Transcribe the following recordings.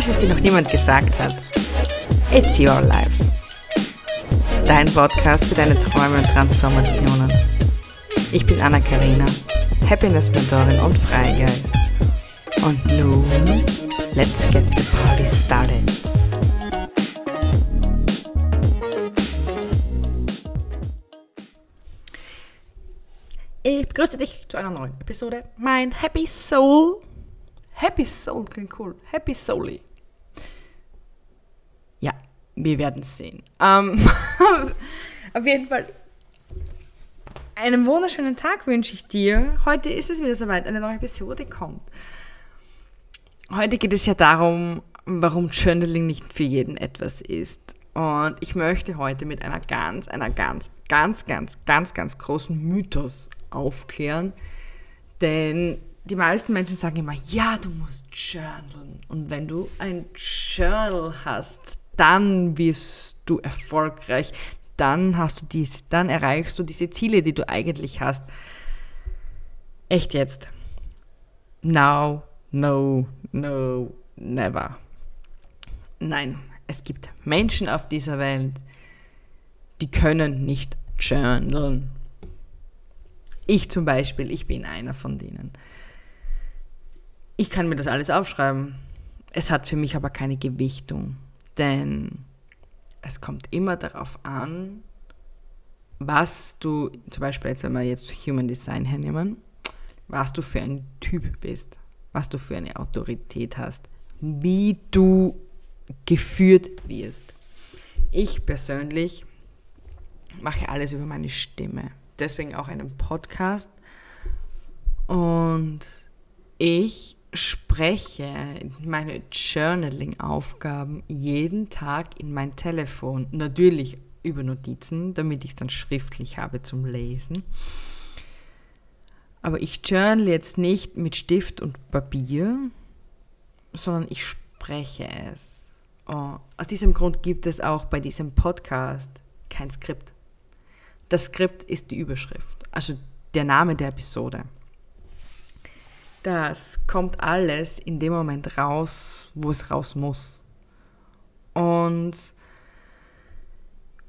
Falls es dir noch niemand gesagt hat, it's your life. Dein Podcast für deine Träume und Transformationen. Ich bin Anna-Karina, Happiness-Mentorin und Freigeist. Und nun, let's get the party started. Ich begrüße dich zu einer neuen Episode. Mein Happy Soul. Happy Soul klingt cool. Happy Souli. Ja, wir werden es sehen. Ähm, auf jeden Fall einen wunderschönen Tag wünsche ich dir. Heute ist es wieder soweit, eine neue Episode kommt. Heute geht es ja darum, warum Journaling nicht für jeden etwas ist. Und ich möchte heute mit einer ganz, einer ganz, ganz, ganz, ganz, ganz großen Mythos aufklären. Denn die meisten Menschen sagen immer, ja, du musst journalen. Und wenn du ein Journal hast, dann wirst du erfolgreich. Dann hast du dies, dann erreichst du diese Ziele, die du eigentlich hast. Echt jetzt. Now, no, no, never. Nein, es gibt Menschen auf dieser Welt, die können nicht journalen. Ich zum Beispiel, ich bin einer von denen. Ich kann mir das alles aufschreiben. Es hat für mich aber keine Gewichtung, denn es kommt immer darauf an, was du, zum Beispiel jetzt, wenn wir jetzt Human Design hernehmen, was du für ein Typ bist, was du für eine Autorität hast, wie du geführt wirst. Ich persönlich mache alles über meine Stimme deswegen auch einen Podcast. Und ich spreche meine Journaling-Aufgaben jeden Tag in mein Telefon. Natürlich über Notizen, damit ich es dann schriftlich habe zum Lesen. Aber ich journal jetzt nicht mit Stift und Papier, sondern ich spreche es. Oh, aus diesem Grund gibt es auch bei diesem Podcast kein Skript. Das Skript ist die Überschrift, also der Name der Episode. Das kommt alles in dem Moment raus, wo es raus muss. Und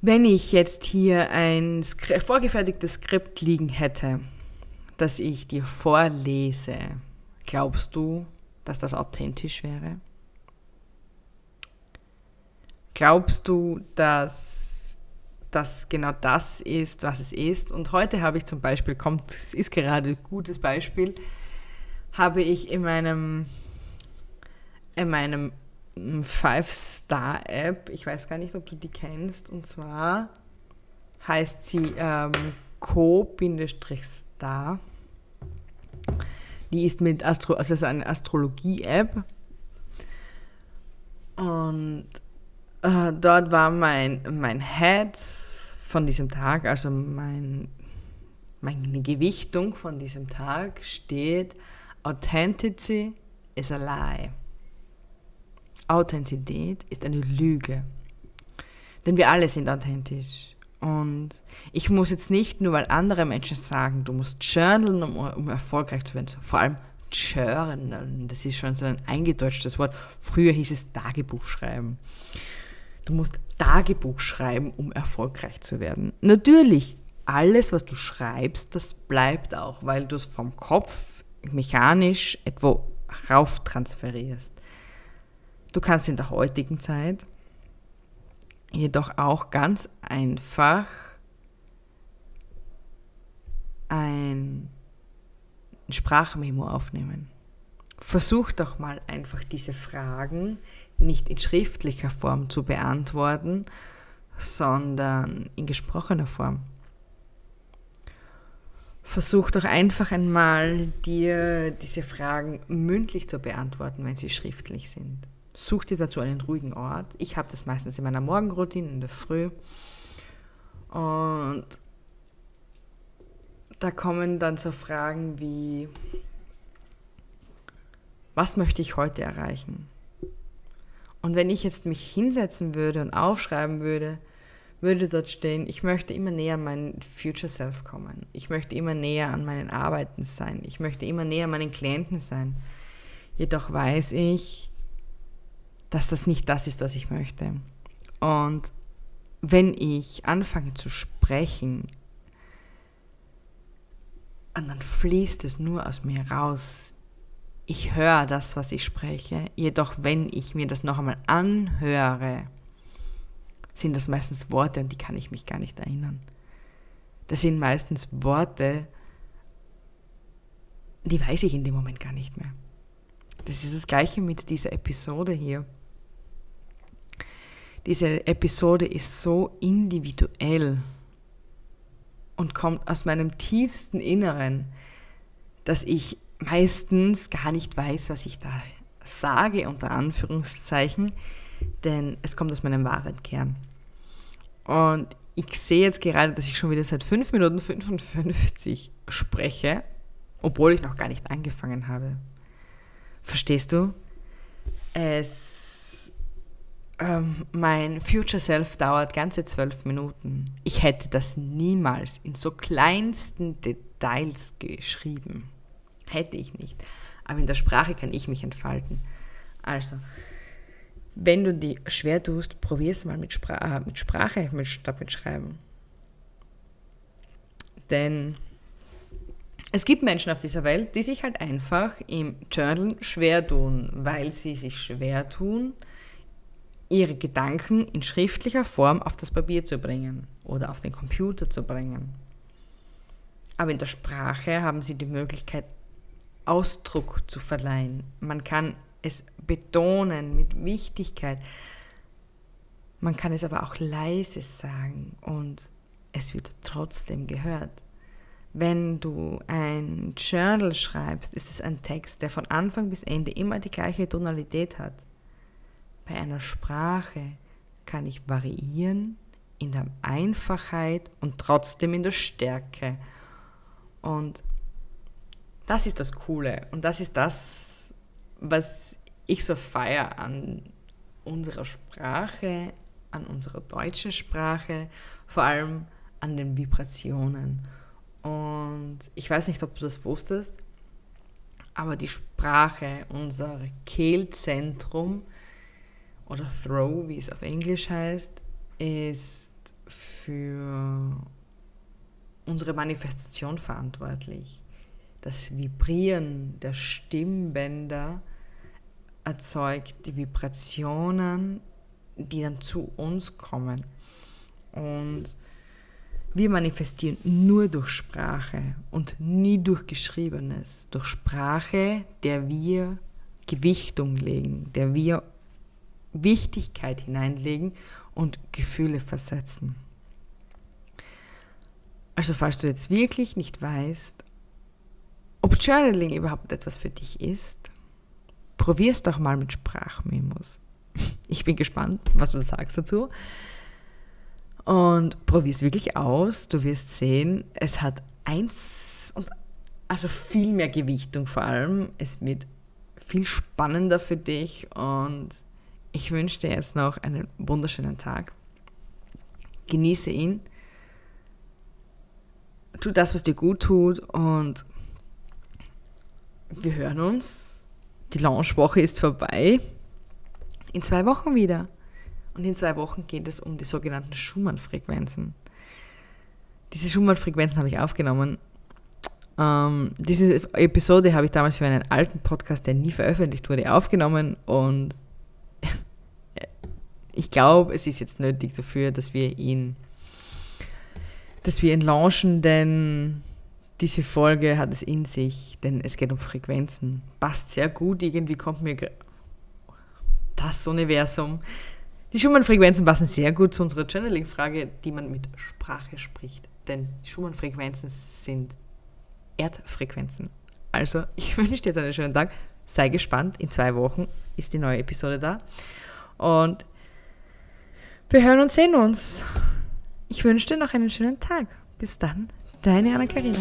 wenn ich jetzt hier ein vorgefertigtes Skript liegen hätte, das ich dir vorlese, glaubst du, dass das authentisch wäre? Glaubst du, dass das genau das ist, was es ist. Und heute habe ich zum Beispiel, kommt, ist gerade ein gutes Beispiel, habe ich in meinem, in meinem Five-Star-App, ich weiß gar nicht, ob du die kennst, und zwar heißt sie ähm, Co-Star. Die ist mit Astro, also ist eine Astrologie-App. Und äh, dort war mein, mein Head von diesem Tag, also mein, meine Gewichtung von diesem Tag steht, Authenticity is a lie. Authentizität ist eine Lüge. Denn wir alle sind authentisch. Und ich muss jetzt nicht nur, weil andere Menschen sagen, du musst journalen, um, um erfolgreich zu werden, vor allem journalen, das ist schon so ein eingedeutschtes Wort. Früher hieß es Tagebuch schreiben. Du musst Tagebuch schreiben, um erfolgreich zu werden. Natürlich, alles, was du schreibst, das bleibt auch, weil du es vom Kopf mechanisch etwa rauf transferierst. Du kannst in der heutigen Zeit jedoch auch ganz einfach ein Sprachmemo aufnehmen. Versuch doch mal einfach diese Fragen nicht in schriftlicher Form zu beantworten, sondern in gesprochener Form. Versuch doch einfach einmal, dir diese Fragen mündlich zu beantworten, wenn sie schriftlich sind. Such dir dazu einen ruhigen Ort. Ich habe das meistens in meiner Morgenroutine in der Früh. Und da kommen dann so Fragen wie, was möchte ich heute erreichen? Und wenn ich jetzt mich hinsetzen würde und aufschreiben würde, würde dort stehen, ich möchte immer näher an mein Future Self kommen. Ich möchte immer näher an meinen Arbeiten sein. Ich möchte immer näher an meinen Klienten sein. Jedoch weiß ich, dass das nicht das ist, was ich möchte. Und wenn ich anfange zu sprechen, dann fließt es nur aus mir raus. Ich höre das, was ich spreche, jedoch wenn ich mir das noch einmal anhöre, sind das meistens Worte, an die kann ich mich gar nicht erinnern. Das sind meistens Worte, die weiß ich in dem Moment gar nicht mehr. Das ist das gleiche mit dieser Episode hier. Diese Episode ist so individuell und kommt aus meinem tiefsten Inneren, dass ich meistens gar nicht weiß, was ich da sage, unter Anführungszeichen, denn es kommt aus meinem wahren Kern. Und ich sehe jetzt gerade, dass ich schon wieder seit 5 Minuten 55 spreche, obwohl ich noch gar nicht angefangen habe. Verstehst du? Es, ähm, mein Future Self dauert ganze zwölf Minuten. Ich hätte das niemals in so kleinsten Details geschrieben. Hätte ich nicht. Aber in der Sprache kann ich mich entfalten. Also, wenn du die schwer tust, probier es mal mit, Spra äh, mit Sprache mit, statt mit Schreiben. Denn es gibt Menschen auf dieser Welt, die sich halt einfach im Journal schwer tun, weil sie sich schwer tun, ihre Gedanken in schriftlicher Form auf das Papier zu bringen oder auf den Computer zu bringen. Aber in der Sprache haben sie die Möglichkeit, Ausdruck zu verleihen. Man kann es betonen mit Wichtigkeit. Man kann es aber auch leise sagen und es wird trotzdem gehört. Wenn du ein Journal schreibst, ist es ein Text, der von Anfang bis Ende immer die gleiche Tonalität hat. Bei einer Sprache kann ich variieren in der Einfachheit und trotzdem in der Stärke. Und das ist das Coole und das ist das, was ich so feiere an unserer Sprache, an unserer deutschen Sprache, vor allem an den Vibrationen. Und ich weiß nicht, ob du das wusstest, aber die Sprache, unser Kehlzentrum oder Throw, wie es auf Englisch heißt, ist für unsere Manifestation verantwortlich. Das Vibrieren der Stimmbänder erzeugt die Vibrationen, die dann zu uns kommen. Und wir manifestieren nur durch Sprache und nie durch Geschriebenes. Durch Sprache, der wir Gewichtung legen, der wir Wichtigkeit hineinlegen und Gefühle versetzen. Also falls du jetzt wirklich nicht weißt, ob Journaling überhaupt etwas für dich ist, probier es doch mal mit Sprachmemos. Ich bin gespannt, was du sagst dazu. Und probier es wirklich aus. Du wirst sehen, es hat eins und also viel mehr Gewichtung vor allem. Es wird viel spannender für dich und ich wünsche dir jetzt noch einen wunderschönen Tag. Genieße ihn. Tu das, was dir gut tut und wir hören uns. Die Launchwoche ist vorbei. In zwei Wochen wieder. Und in zwei Wochen geht es um die sogenannten Schumann-Frequenzen. Diese Schumann-Frequenzen habe ich aufgenommen. Ähm, diese Episode habe ich damals für einen alten Podcast, der nie veröffentlicht wurde, aufgenommen. Und ich glaube, es ist jetzt nötig dafür, dass wir ihn, dass wir ihn launchen, denn diese Folge hat es in sich, denn es geht um Frequenzen. Passt sehr gut, irgendwie kommt mir das Universum die Schumann-Frequenzen passen sehr gut zu unserer Channeling-Frage, die man mit Sprache spricht. Denn Schumann-Frequenzen sind Erdfrequenzen. Also, ich wünsche dir jetzt einen schönen Tag. Sei gespannt. In zwei Wochen ist die neue Episode da. Und wir hören und sehen uns. Ich wünsche dir noch einen schönen Tag. Bis dann, deine Anna-Karina.